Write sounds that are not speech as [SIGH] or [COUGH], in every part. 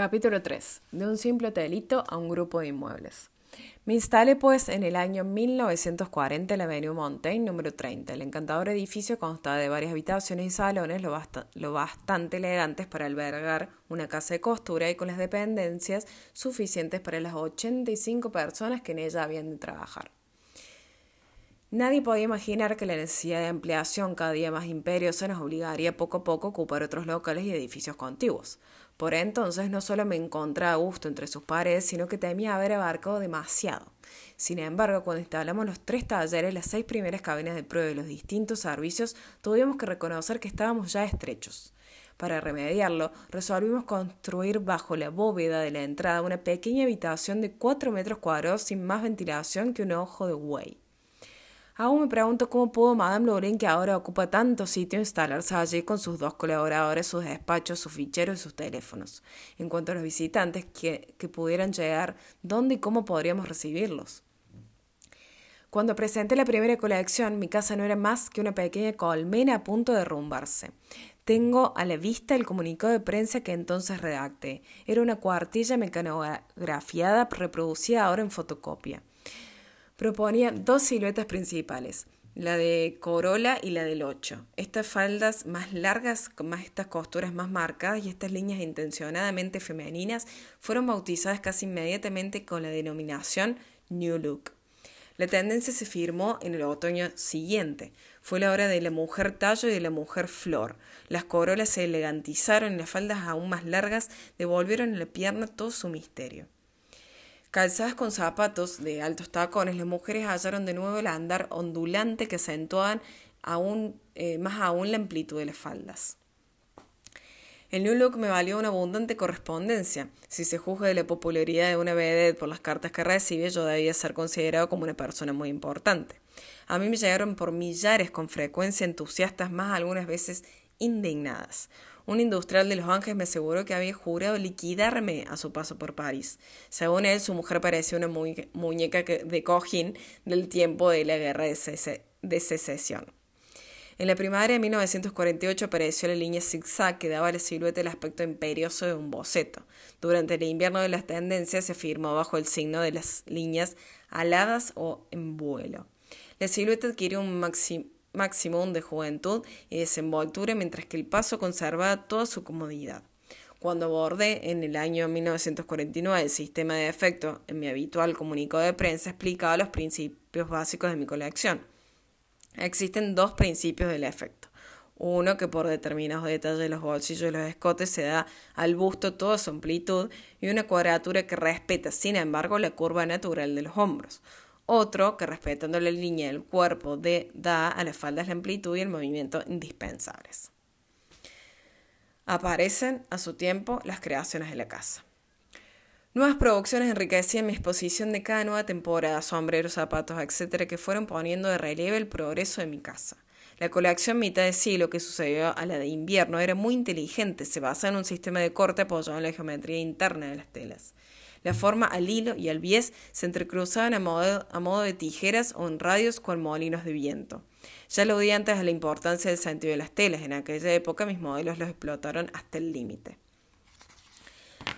Capítulo 3. De un simple hotelito a un grupo de inmuebles. Me instalé pues en el año 1940 en la Avenue Montaigne número 30. El encantador edificio constaba de varias habitaciones y salones lo, lo, bastante elegantes para albergar una casa de costura y con las dependencias suficientes para las 85 personas que en ella habían de trabajar. Nadie podía imaginar que la necesidad de ampliación cada día más imperiosa nos obligaría poco a poco a ocupar otros locales y edificios contiguos. Por entonces no solo me encontraba a gusto entre sus paredes, sino que temía haber abarcado demasiado. Sin embargo, cuando instalamos los tres talleres, las seis primeras cabinas de prueba de los distintos servicios, tuvimos que reconocer que estábamos ya estrechos. Para remediarlo, resolvimos construir bajo la bóveda de la entrada una pequeña habitación de cuatro metros cuadrados sin más ventilación que un ojo de buey. Aún me pregunto cómo pudo Madame Lauren, que ahora ocupa tanto sitio, instalarse allí con sus dos colaboradores, sus despachos, sus ficheros y sus teléfonos. En cuanto a los visitantes que, que pudieran llegar, ¿dónde y cómo podríamos recibirlos? Cuando presenté la primera colección, mi casa no era más que una pequeña colmena a punto de derrumbarse. Tengo a la vista el comunicado de prensa que entonces redacté. Era una cuartilla mecanografiada reproducida ahora en fotocopia proponía dos siluetas principales, la de Corolla y la del 8. Estas faldas más largas, con más estas costuras más marcadas y estas líneas intencionadamente femeninas fueron bautizadas casi inmediatamente con la denominación New Look. La tendencia se firmó en el otoño siguiente. Fue la hora de la mujer tallo y de la mujer flor. Las corolas se elegantizaron y las faldas aún más largas devolvieron a la pierna todo su misterio. Calzadas con zapatos de altos tacones, las mujeres hallaron de nuevo el andar ondulante que acentuaban aún, eh, más aún la amplitud de las faldas. El New Look me valió una abundante correspondencia. Si se juzga de la popularidad de una vedette por las cartas que recibe, yo debía ser considerado como una persona muy importante. A mí me llegaron por millares con frecuencia entusiastas, más algunas veces indignadas. Un industrial de Los Ángeles me aseguró que había jurado liquidarme a su paso por París. Según él, su mujer parecía una muñeca de cojín del tiempo de la guerra de, secesión. En la primavera de 1948 apareció la línea zigzag que daba a la silueta el aspecto imperioso de un boceto. Durante el invierno de las tendencias se firmó bajo el signo de las líneas aladas o en vuelo. La silueta adquirió un máximo máximo de juventud y desenvoltura, mientras que el paso conservaba toda su comodidad. Cuando abordé en el año 1949 el sistema de efecto en mi habitual comunicado de prensa, explicaba los principios básicos de mi colección. Existen dos principios del efecto. Uno que por determinados detalles de los bolsillos y los escotes se da al busto toda su amplitud y una cuadratura que respeta, sin embargo, la curva natural de los hombros. Otro que respetando la línea del cuerpo de, da a las faldas la amplitud y el movimiento indispensables. Aparecen a su tiempo las creaciones de la casa. Nuevas producciones enriquecían mi exposición de cada nueva temporada, sombreros, zapatos, etcétera, que fueron poniendo de relieve el progreso de mi casa. La colección mitad de siglo que sucedió a la de invierno era muy inteligente, se basa en un sistema de corte apoyado en la geometría interna de las telas. La forma al hilo y al bies se entrecruzaban a modo, a de tijeras o en radios con molinos de viento. Ya lo di antes de la importancia del sentido de las telas. En aquella época mis modelos los explotaron hasta el límite.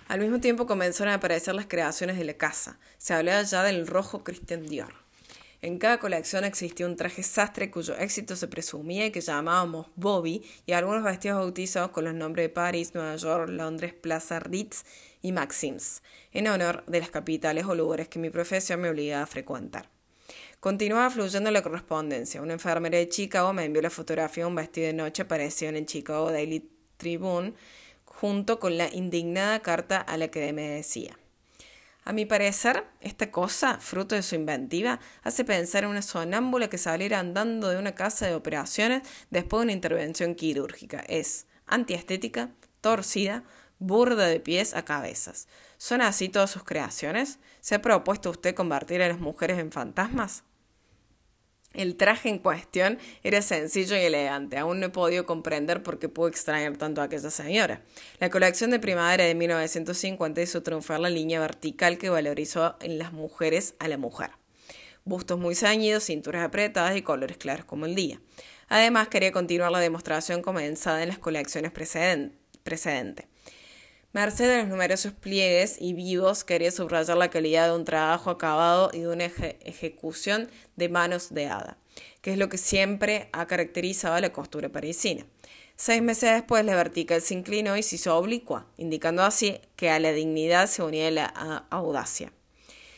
Al mismo tiempo comenzaron a aparecer las creaciones de la casa. Se hablaba ya del rojo Christian Dior. En cada colección existía un traje sastre cuyo éxito se presumía y que llamábamos Bobby, y algunos vestidos bautizados con los nombres de París, Nueva York, Londres, Plaza Ritz y Maxims, en honor de las capitales o lugares que mi profesión me obligaba a frecuentar. Continuaba fluyendo la correspondencia. Una enfermera de Chicago me envió la fotografía de un vestido de noche aparecido en el Chicago Daily Tribune, junto con la indignada carta a la que me decía. A mi parecer, esta cosa, fruto de su inventiva, hace pensar en una sonámbula que saliera andando de una casa de operaciones después de una intervención quirúrgica. Es antiestética, torcida, burda de pies a cabezas. ¿Son así todas sus creaciones? ¿Se ha propuesto usted convertir a las mujeres en fantasmas? El traje en cuestión era sencillo y elegante. Aún no he podido comprender por qué pudo extrañar tanto a aquella señora. La colección de primavera de 1950 hizo triunfar la línea vertical que valorizó en las mujeres a la mujer. Bustos muy ceñidos, cinturas apretadas y colores claros como el día. Además, quería continuar la demostración comenzada en las colecciones precedentes. Merced a los numerosos pliegues y vivos, quería subrayar la calidad de un trabajo acabado y de una ejecución de manos de hada, que es lo que siempre ha caracterizado a la costura parisina. Seis meses después, la vertical se inclinó y se hizo oblicua, indicando así que a la dignidad se unía la audacia.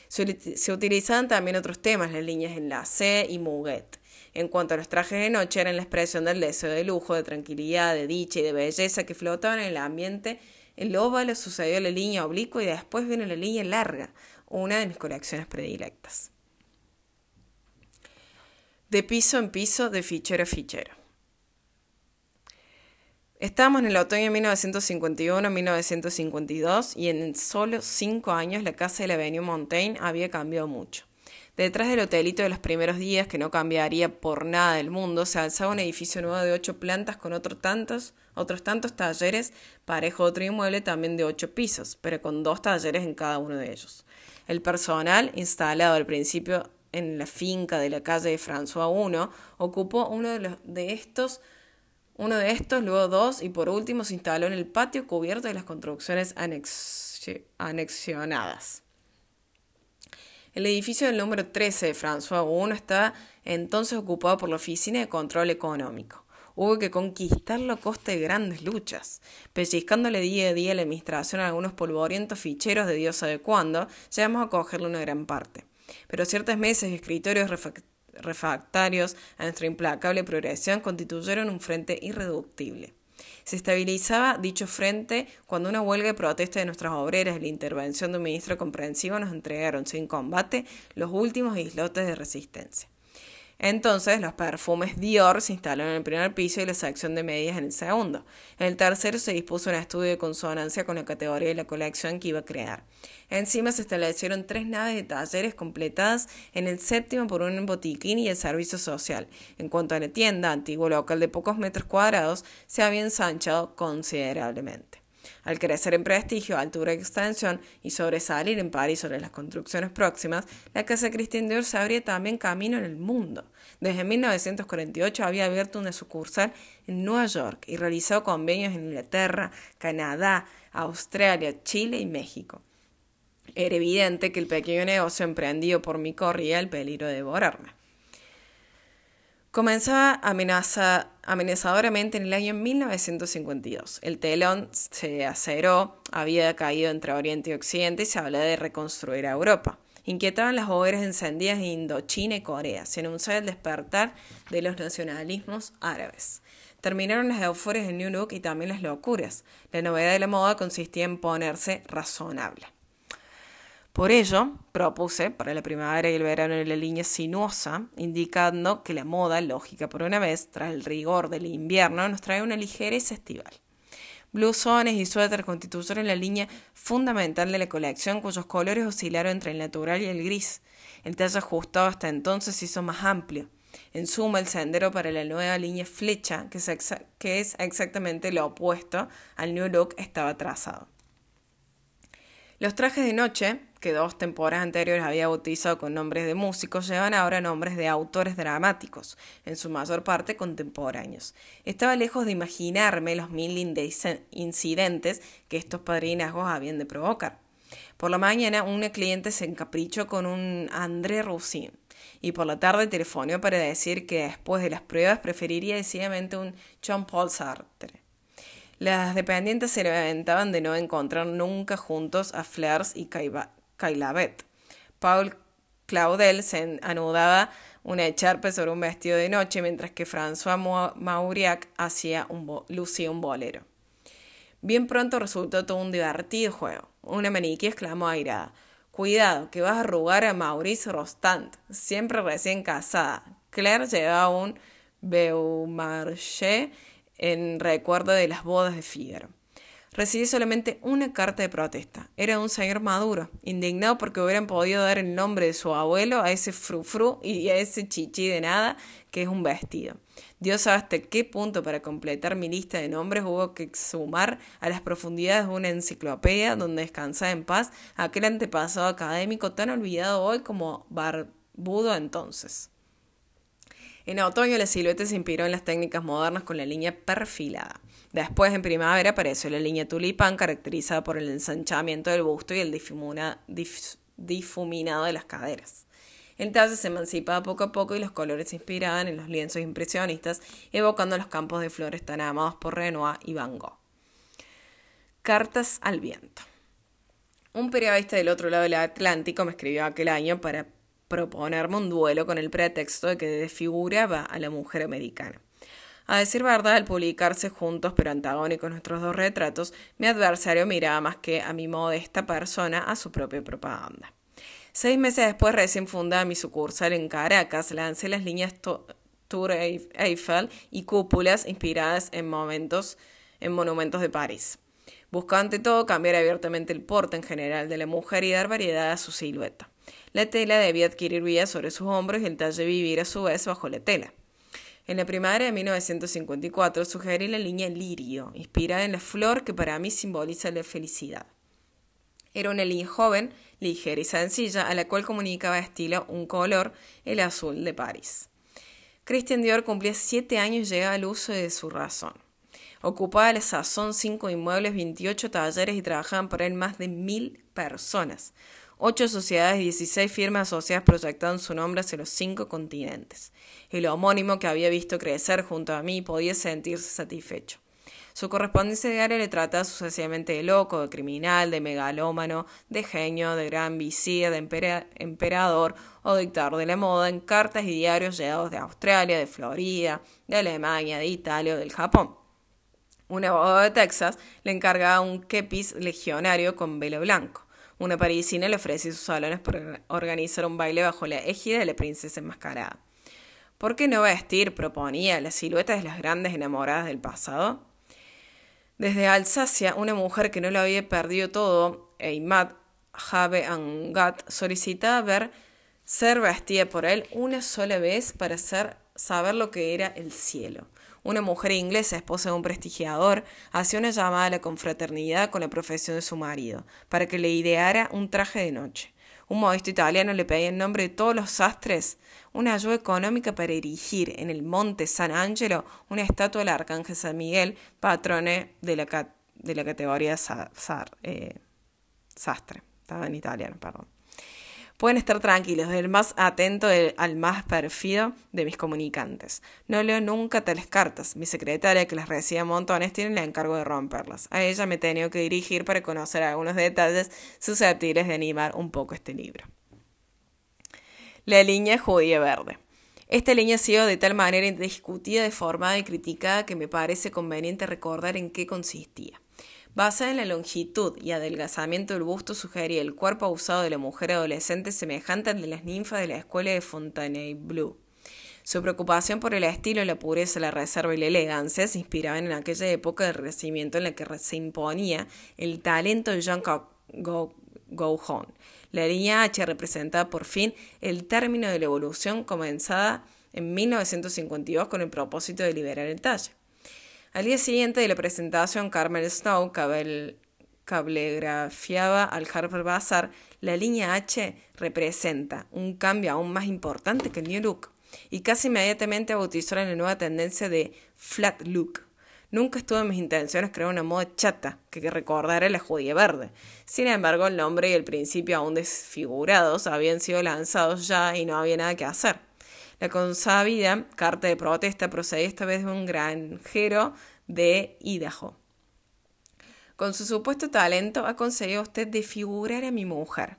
Se, utilizaban también otros temas, las líneas enlace y muguet. En cuanto a los trajes de noche, eran la expresión del deseo de lujo, de tranquilidad, de dicha y de belleza que flotaban en el ambiente el óvalo sucedió la línea oblicua y después vino la línea larga, una de mis colecciones predilectas. De piso en piso, de fichero a fichero. Estábamos en el otoño de 1951-1952 y en solo cinco años la casa de la Avenue Montaigne había cambiado mucho. Detrás del hotelito de los primeros días, que no cambiaría por nada del mundo, se alzaba un edificio nuevo de ocho plantas con otros tantos, otros tantos talleres, parejo otro inmueble también de ocho pisos, pero con dos talleres en cada uno de ellos. El personal, instalado al principio en la finca de la calle de François I, ocupó uno de, los, de estos uno de estos, luego dos, y por último se instaló en el patio cubierto de las construcciones anexionadas. El edificio del número 13 de François I está entonces ocupado por la Oficina de Control Económico. Hubo que conquistarlo a costa de grandes luchas, pellizcándole día a día la administración a algunos polvorientos ficheros de Dios sabe cuándo, llegamos a cogerle una gran parte. Pero ciertas mesas y escritorios refractarios a nuestra implacable progresión constituyeron un frente irreductible. Se estabilizaba dicho frente cuando una huelga de protesta de nuestras obreras y la intervención de un ministro comprensivo nos entregaron sin combate los últimos islotes de resistencia. Entonces, los perfumes Dior se instalaron en el primer piso y la sección de medias en el segundo. En el tercero se dispuso un estudio de consonancia con la categoría de la colección que iba a crear. Encima se establecieron tres naves de talleres completadas en el séptimo por un botiquín y el servicio social. En cuanto a la tienda, antiguo local de pocos metros cuadrados, se había ensanchado considerablemente. Al crecer en prestigio, altura y extensión y sobresalir en París sobre las construcciones próximas, la Casa Christian Dior se abría también camino en el mundo. Desde 1948 había abierto una sucursal en Nueva York y realizado convenios en Inglaterra, Canadá, Australia, Chile y México. Era evidente que el pequeño negocio emprendido por mí corría el peligro de devorarme. Comenzaba amenaza, amenazadoramente en el año 1952. El telón se aceró, había caído entre Oriente y Occidente y se hablaba de reconstruir a Europa. Inquietaban las hogueras encendidas en Indochina y Corea. Se anunciaba el despertar de los nacionalismos árabes. Terminaron las euforias en New Look y también las locuras. La novedad de la moda consistía en ponerse razonable. Por ello, propuse para la primavera y el verano la línea sinuosa, indicando que la moda, lógica por una vez, tras el rigor del invierno, nos trae una ligereza estival. Blusones y suéter constituyeron la línea fundamental de la colección, cuyos colores oscilaron entre el natural y el gris. El talle ajustado hasta entonces se hizo más amplio. En suma, el sendero para la nueva línea flecha, que es, que es exactamente lo opuesto al New Look, estaba trazado. Los trajes de noche, que dos temporadas anteriores había bautizado con nombres de músicos, llevan ahora nombres de autores dramáticos, en su mayor parte contemporáneos. Estaba lejos de imaginarme los mil incidentes que estos padrinazgos habían de provocar. Por la mañana, una cliente se encaprichó con un André Roussin y por la tarde telefonó para decir que después de las pruebas preferiría decididamente un Jean-Paul Sartre. Las dependientes se lamentaban de no encontrar nunca juntos a Flers y Kailavet. Paul Claudel se anudaba una echarpe sobre un vestido de noche, mientras que François Mauriac hacía un lucía un bolero. Bien pronto resultó todo un divertido juego. Una maniquí exclamó airada. Cuidado, que vas a arrugar a Maurice Rostand, siempre recién casada. Claire llevaba un Beaumarchais en recuerdo de las bodas de Fígaro. Recibí solamente una carta de protesta. Era un señor maduro, indignado porque hubieran podido dar el nombre de su abuelo a ese frufru y a ese chichi de nada que es un vestido. Dios sabe hasta qué punto para completar mi lista de nombres hubo que sumar a las profundidades de una enciclopedia donde descansaba en paz aquel antepasado académico tan olvidado hoy como barbudo entonces. En otoño la silueta se inspiró en las técnicas modernas con la línea perfilada. Después, en primavera, apareció la línea tulipán, caracterizada por el ensanchamiento del busto y el difuminado de las caderas. El talle se emancipaba poco a poco y los colores se inspiraban en los lienzos impresionistas, evocando los campos de flores tan amados por Renoir y Van Gogh. Cartas al viento. Un periodista del otro lado del Atlántico me escribió aquel año para proponerme un duelo con el pretexto de que desfiguraba a la mujer americana. A decir verdad, al publicarse juntos pero antagónicos nuestros dos retratos, mi adversario miraba más que a mi modesta persona a su propia propaganda. Seis meses después, recién fundada mi sucursal en Caracas, lancé las líneas Tour Eiffel y cúpulas inspiradas en monumentos de París. Buscaba ante todo cambiar abiertamente el porte en general de la mujer y dar variedad a su silueta. La tela debía adquirir vida sobre sus hombros y el talle vivir a su vez bajo la tela. En la primavera de 1954 sugerí la línea Lirio, inspirada en la flor que para mí simboliza la felicidad. Era una línea joven, ligera y sencilla, a la cual comunicaba estilo un color, el azul de París. Christian Dior cumplía siete años y llegaba al uso de su razón. Ocupaba la sazón cinco inmuebles, 28 talleres y trabajaban por él más de mil personas. Ocho sociedades y 16 firmas asociadas proyectaban su nombre hacia los cinco continentes. El homónimo que había visto crecer junto a mí podía sentirse satisfecho. Su correspondencia diaria le trataba sucesivamente de loco, de criminal, de megalómano, de genio, de gran visir, de emperador o dictador de la moda en cartas y diarios llegados de Australia, de Florida, de Alemania, de Italia o del Japón. Un abogado de Texas le encargaba un kepis legionario con velo blanco. Una parisina le ofrecía sus salones para organizar un baile bajo la égida de la princesa enmascarada. ¿Por qué no vestir, proponía, las siluetas de las grandes enamoradas del pasado? Desde Alsacia, una mujer que no lo había perdido todo, Eimat Have Angat, solicitaba ver ser vestida por él una sola vez para saber lo que era el cielo. Una mujer inglesa, esposa de un prestigiador, hacía una llamada a la confraternidad con la profesión de su marido, para que le ideara un traje de noche. Un modesto italiano le pedía en nombre de todos los sastres una ayuda económica para erigir en el monte San Angelo una estatua del arcángel San Miguel, patrone de la, de la categoría eh, sastre. Estaba en italiano, perdón. Pueden estar tranquilos, del más atento al más perfido de mis comunicantes. No leo nunca tales cartas. Mi secretaria, que las recibe montones, tiene el encargo de romperlas. A ella me he tenido que dirigir para conocer algunos detalles susceptibles de animar un poco este libro. La línea judía verde. Esta línea ha sido de tal manera discutida, deformada y criticada que me parece conveniente recordar en qué consistía. Basada en la longitud y adelgazamiento del busto, sugería el cuerpo abusado de la mujer adolescente semejante al de las ninfas de la escuela de Fontainebleau. Su preocupación por el estilo, la pureza, la reserva y la elegancia se inspiraban en aquella época de renacimiento en la que se imponía el talento de Jean Goujon. La línea H representaba por fin el término de la evolución comenzada en 1952 con el propósito de liberar el talle. Al día siguiente de la presentación, Carmel Snow cablegrafiaba al Harper Bazaar, la línea H representa un cambio aún más importante que el New Look y casi inmediatamente bautizó la nueva tendencia de Flat Look. Nunca estuvo en mis intenciones crear una moda chata que recordara la judía verde. Sin embargo, el nombre y el principio aún desfigurados habían sido lanzados ya y no había nada que hacer. La consabida carta de protesta procede esta vez de un granjero de Idaho. Con su supuesto talento ha conseguido usted desfigurar a mi mujer.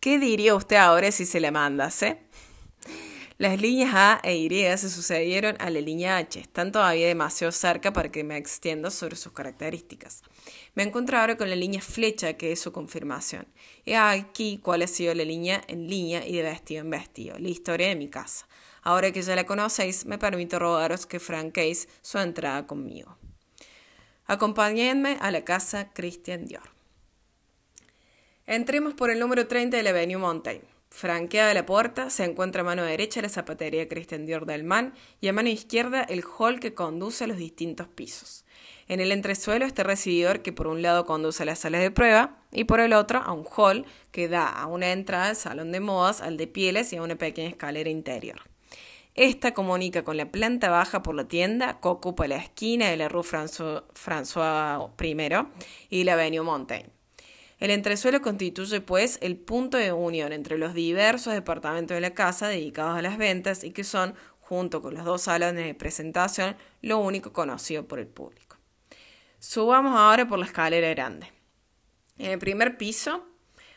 ¿Qué diría usted ahora si se la mandase? Las líneas A e Y se sucedieron a la línea H, están todavía demasiado cerca para que me extienda sobre sus características. Me encuentro ahora con la línea flecha, que es su confirmación. He aquí cuál ha sido la línea en línea y de vestido en vestido, la historia de mi casa. Ahora que ya la conocéis, me permito rogaros que franquéis su entrada conmigo. Acompañadme a la casa Christian Dior. Entremos por el número 30 de la Avenue Montaigne. Franqueada la puerta, se encuentra a mano derecha la zapatería Christian Dior del Man y a mano izquierda el hall que conduce a los distintos pisos. En el entresuelo este recibidor que por un lado conduce a las salas de prueba y por el otro a un hall que da a una entrada al salón de modas, al de pieles y a una pequeña escalera interior. Esta comunica con la planta baja por la tienda que ocupa la esquina de la Rue François I y la Avenue Montaigne. El entresuelo constituye, pues, el punto de unión entre los diversos departamentos de la casa dedicados a las ventas y que son, junto con los dos salones de presentación, lo único conocido por el público. Subamos ahora por la escalera grande. En el primer piso,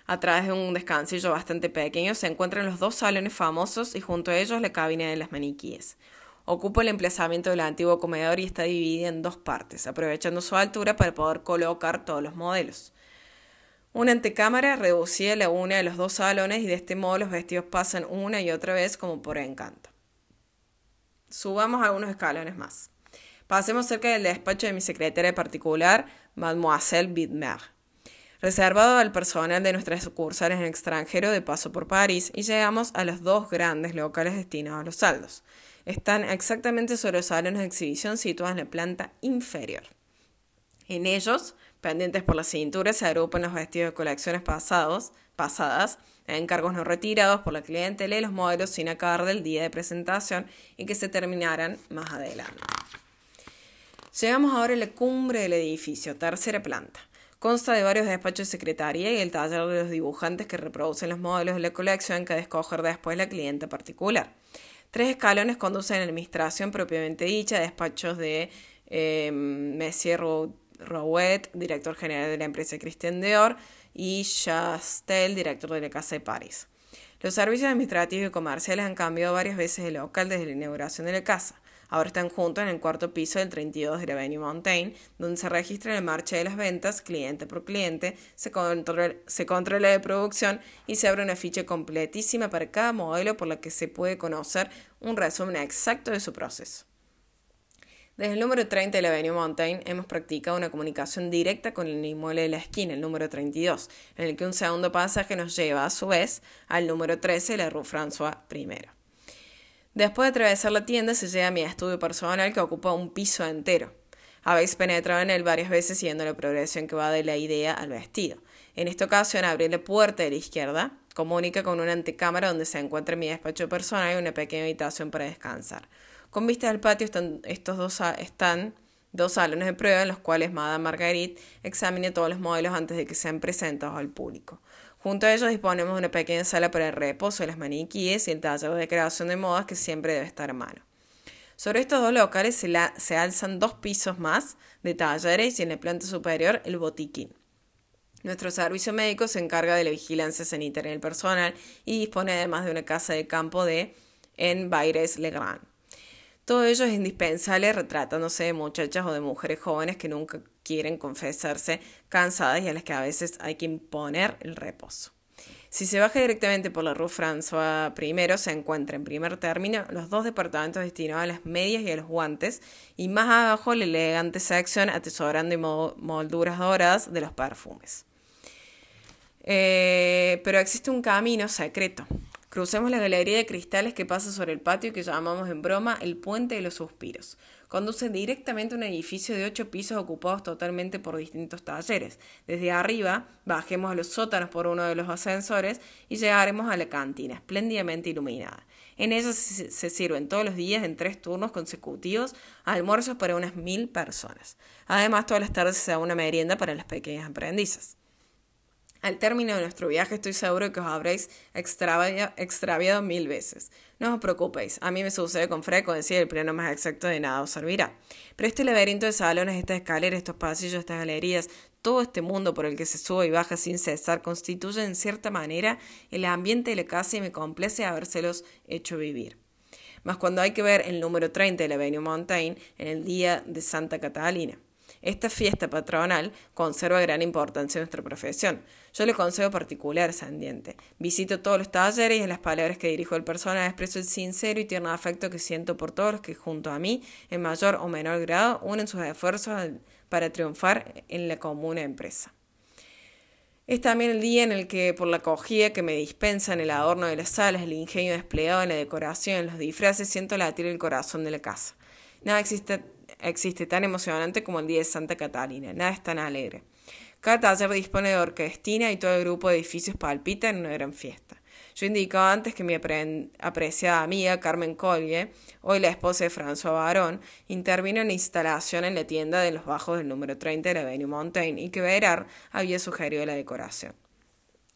a través de un descansillo bastante pequeño, se encuentran los dos salones famosos y junto a ellos la cabina de las maniquíes. Ocupa el emplazamiento del antiguo comedor y está dividida en dos partes, aprovechando su altura para poder colocar todos los modelos. Una antecámara reducía la una de los dos salones y de este modo los vestidos pasan una y otra vez como por encanto. Subamos algunos escalones más. Pasemos cerca del despacho de mi secretaria particular, Mademoiselle Bidmer, reservado al personal de nuestras sucursales en extranjero de paso por París, y llegamos a los dos grandes locales destinados a los saldos. Están exactamente sobre los salones de exhibición situados en la planta inferior. En ellos pendientes por la cintura, se agrupan los vestidos de colecciones pasados, pasadas, encargos no retirados por la clientela y los modelos sin acabar del día de presentación y que se terminarán más adelante. Llegamos ahora a la cumbre del edificio, tercera planta. Consta de varios despachos de secretaría y el taller de los dibujantes que reproducen los modelos de la colección que ha de escoger después la cliente particular. Tres escalones conducen a la administración propiamente dicha, despachos de eh, Messier Rouet, director general de la empresa Christian Dior, y Chastel, director de la Casa de París. Los servicios administrativos y comerciales han cambiado varias veces de local desde la inauguración de la casa. Ahora están juntos en el cuarto piso del 32 de Avenue Montaigne, donde se registra la marcha de las ventas cliente por cliente, se controla, de producción y se abre una ficha completísima para cada modelo por la que se puede conocer un resumen exacto de su proceso. Desde el número 30 de la Avenue Montaigne hemos practicado una comunicación directa con el inmueble de la esquina, el número 32, en el que un segundo pasaje nos lleva a su vez al número 13 de la Rue François I. Después de atravesar la tienda se llega a mi estudio personal que ocupa un piso entero. Habéis penetrado en él varias veces siguiendo la progresión que va de la idea al vestido. En esta ocasión abrí la puerta de la izquierda, comunica con una antecámara donde se encuentra mi despacho personal y una pequeña habitación para descansar. Con vista al patio estos dos, están dos salones de prueba en los cuales Madame Marguerite examine todos los modelos antes de que sean presentados al público. Junto a ellos disponemos de una pequeña sala para el reposo de las maniquíes y el taller de creación de modas que siempre debe estar a mano. Sobre estos dos locales se, alzan dos pisos más de talleres y en la planta superior el botiquín. Nuestro servicio médico se encarga de la vigilancia sanitaria del personal y dispone además de una casa de campo de en Baires-le-Grand. Todo ello es indispensable retratándose de muchachas o de mujeres jóvenes que nunca quieren confesarse cansadas y a las que a veces hay que imponer el reposo. Si se baja directamente por la Rue François I, se encuentra en primer término los dos departamentos destinados a las medias y a los guantes, y más abajo la elegante sección atesorando molduras doradas de los perfumes. Eh, pero existe un camino secreto Crucemos la galería de cristales que pasa sobre el patio que llamamos en broma el Puente de los Suspiros. Conduce directamente a un edificio de ocho pisos ocupados totalmente por distintos talleres. Desde arriba, bajemos a los sótanos por uno de los ascensores y llegaremos a la cantina, espléndidamente iluminada. En ella se sirven todos los días en tres turnos consecutivos almuerzos para unas mil personas. Además, todas las tardes se da una merienda para las pequeñas aprendizas. Al término de nuestro viaje estoy seguro que os habréis extraviado, mil veces. No os preocupéis, a mí me sucede con frecuencia y el plano más exacto de nada os servirá. Pero este laberinto de salones, estas escaleras, estos pasillos, estas galerías, todo este mundo por el que se sube y baja sin cesar constituye en cierta manera el ambiente de la casa y me complace habérselos hecho vivir. Mas cuando hay que ver el número 30 de la Avenue Montaigne en el día de Santa Catalina. Esta fiesta patronal conserva gran importancia en nuestra profesión. Yo le concedo particular ascendiente. Visito todos los talleres y en las palabras que dirijo al personal expreso el sincero y tierno afecto que siento por todos los que junto a mí, en mayor o menor grado, unen sus esfuerzos para triunfar en la común empresa. Es también el día en el que, por la acogida que me dispensa en el adorno de las salas, el ingenio desplegado en la decoración, en los disfraces, siento latir el corazón de la casa. Nada existe existe tan emocionante como el día de Santa Catalina. Nada es tan alegre. Cada taller dispone de orquestina y todo el grupo de edificios palpita en una gran fiesta. Yo indicaba antes que mi apreciada amiga Carmen Collier, hoy la esposa de François Baron, intervino en la instalación en la tienda de los bajos del número 30 de la Avenue Montaigne y que Bérard había sugerido la decoración.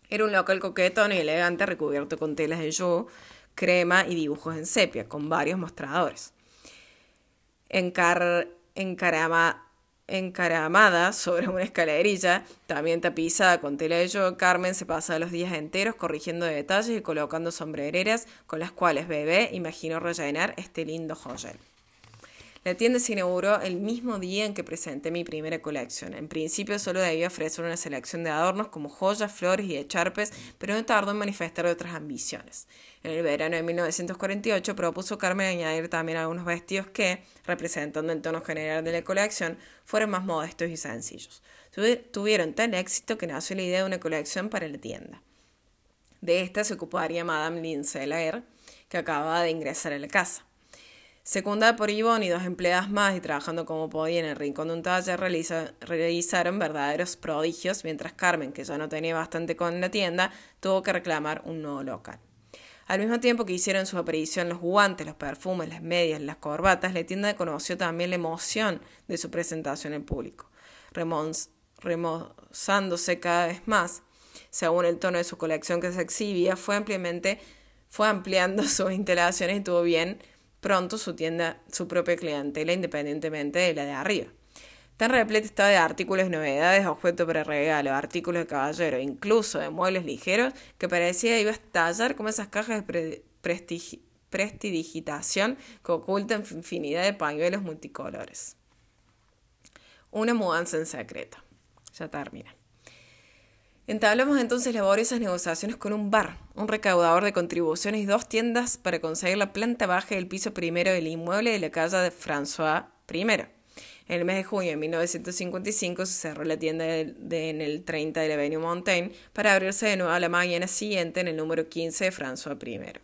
Era un local coquetón y elegante recubierto con telas de yu, crema y dibujos en sepia, con varios mostradores. Encar encarama encaramada sobre una escalerilla, también tapizada con tela de yo, Carmen se pasa los días enteros corrigiendo detalles y colocando sombrereras con las cuales Bebé imaginó rellenar este lindo joyel. La tienda se inauguró el mismo día en que presenté mi primera colección. En principio solo debía ofrecer una selección de adornos como joyas, flores y echarpes, pero no tardó en manifestar otras ambiciones. En el verano de 1948 propuso Carmen añadir también algunos vestidos que, representando el tono general de la colección, fueran más modestos y sencillos. Tuvieron tal éxito que nació la idea de una colección para la tienda. De esta se ocuparía Madame Lindsay que acababa de ingresar a la casa. Secundada por Yvonne y dos empleadas más y trabajando como podía en el rincón de un taller, realizaron verdaderos prodigios, mientras Carmen, que ya no tenía bastante con la tienda, tuvo que reclamar un nuevo local. Al mismo tiempo que hicieron su aparición los guantes, los perfumes, las medias, las corbatas, la tienda conoció también la emoción de su presentación en público, remozándose cada vez más. Según el tono de su colección que se exhibía, fue ampliamente fue ampliando [LAUGHS] sus instalaciones y tuvo bien pronto su tienda, su propia clientela, independientemente de la de arriba. Tan repleta estaba de artículos, novedades, objetos para regalo, artículos de caballero, incluso de muebles ligeros, que parecía iba a estallar como esas cajas de prestidigitación que ocultan infinidad de pañuelos multicolores. Una mudanza en secreto. Ya termina. Entablamos entonces laboriosas negociaciones con un bar, un recaudador de contribuciones y dos tiendas para conseguir la planta baja del piso primero del inmueble de la casa de François I. En el mes de junio de 1955 se cerró la tienda en el 30 de la Avenue Montaigne para abrirse de nuevo a la mañana siguiente en el número 15 de François I.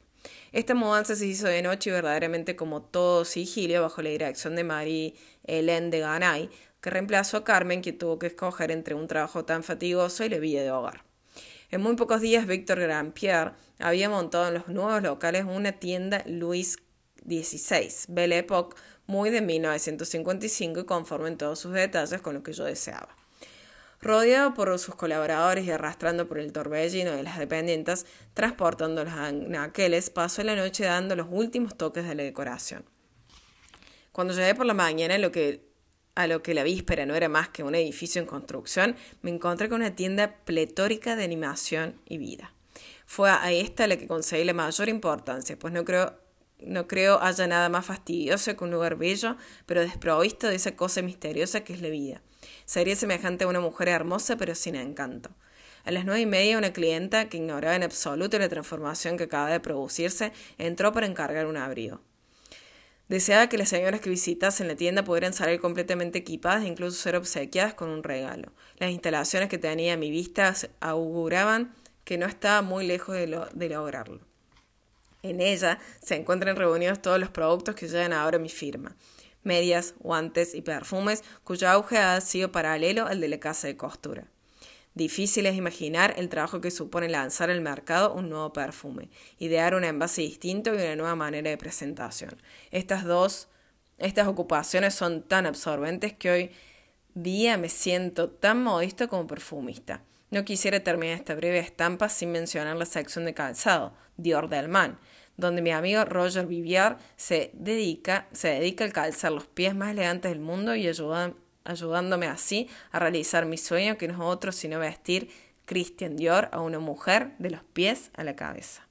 Esta mudanza se hizo de noche y verdaderamente como todo sigilio bajo la dirección de Marie Hélène de Ganay, que reemplazó a Carmen, que tuvo que escoger entre un trabajo tan fatigoso y la vida de hogar. En muy pocos días, Víctor Grandpierre había montado en los nuevos locales una tienda Louis XVI, Belle Époque, muy de 1955 y conforme en todos sus detalles con lo que yo deseaba. Rodeado por sus colaboradores y arrastrando por el torbellino de las dependientes, transportando los anaqueles, pasó la noche dando los últimos toques de la decoración. Cuando llegué por la mañana, lo que a lo que la víspera no era más que un edificio en construcción, me encontré con una tienda pletórica de animación y vida. Fue a esta la que conseguí la mayor importancia, pues no creo, no creo haya nada más fastidioso que un lugar bello, pero desprovisto de esa cosa misteriosa que es la vida. Sería semejante a una mujer hermosa, pero sin encanto. A las nueve y media, una clienta, que ignoraba en absoluto la transformación que acaba de producirse, entró para encargar un abrigo. Deseaba que las señoras que visitasen la tienda pudieran salir completamente equipadas e incluso ser obsequiadas con un regalo. Las instalaciones que tenía a mi vista auguraban que no estaba muy lejos de, lograrlo. En ella se encuentran reunidos todos los productos que llegan ahora a mi firma medias, guantes y perfumes, cuyo auge ha sido paralelo al de la casa de costura. Difícil es imaginar el trabajo que supone lanzar al mercado un nuevo perfume, idear un envase distinto y una nueva manera de presentación. Estas dos, estas ocupaciones son tan absorbentes que hoy día me siento tan modesto como perfumista. No quisiera terminar esta breve estampa sin mencionar la sección de calzado, Dior Delman, donde mi amigo Roger Vivier se dedica, se dedica al calzar los pies más elegantes del mundo y ayuda ayudándome así a realizar mi sueño que no es otro sino vestir Christian Dior a una mujer de los pies a la cabeza.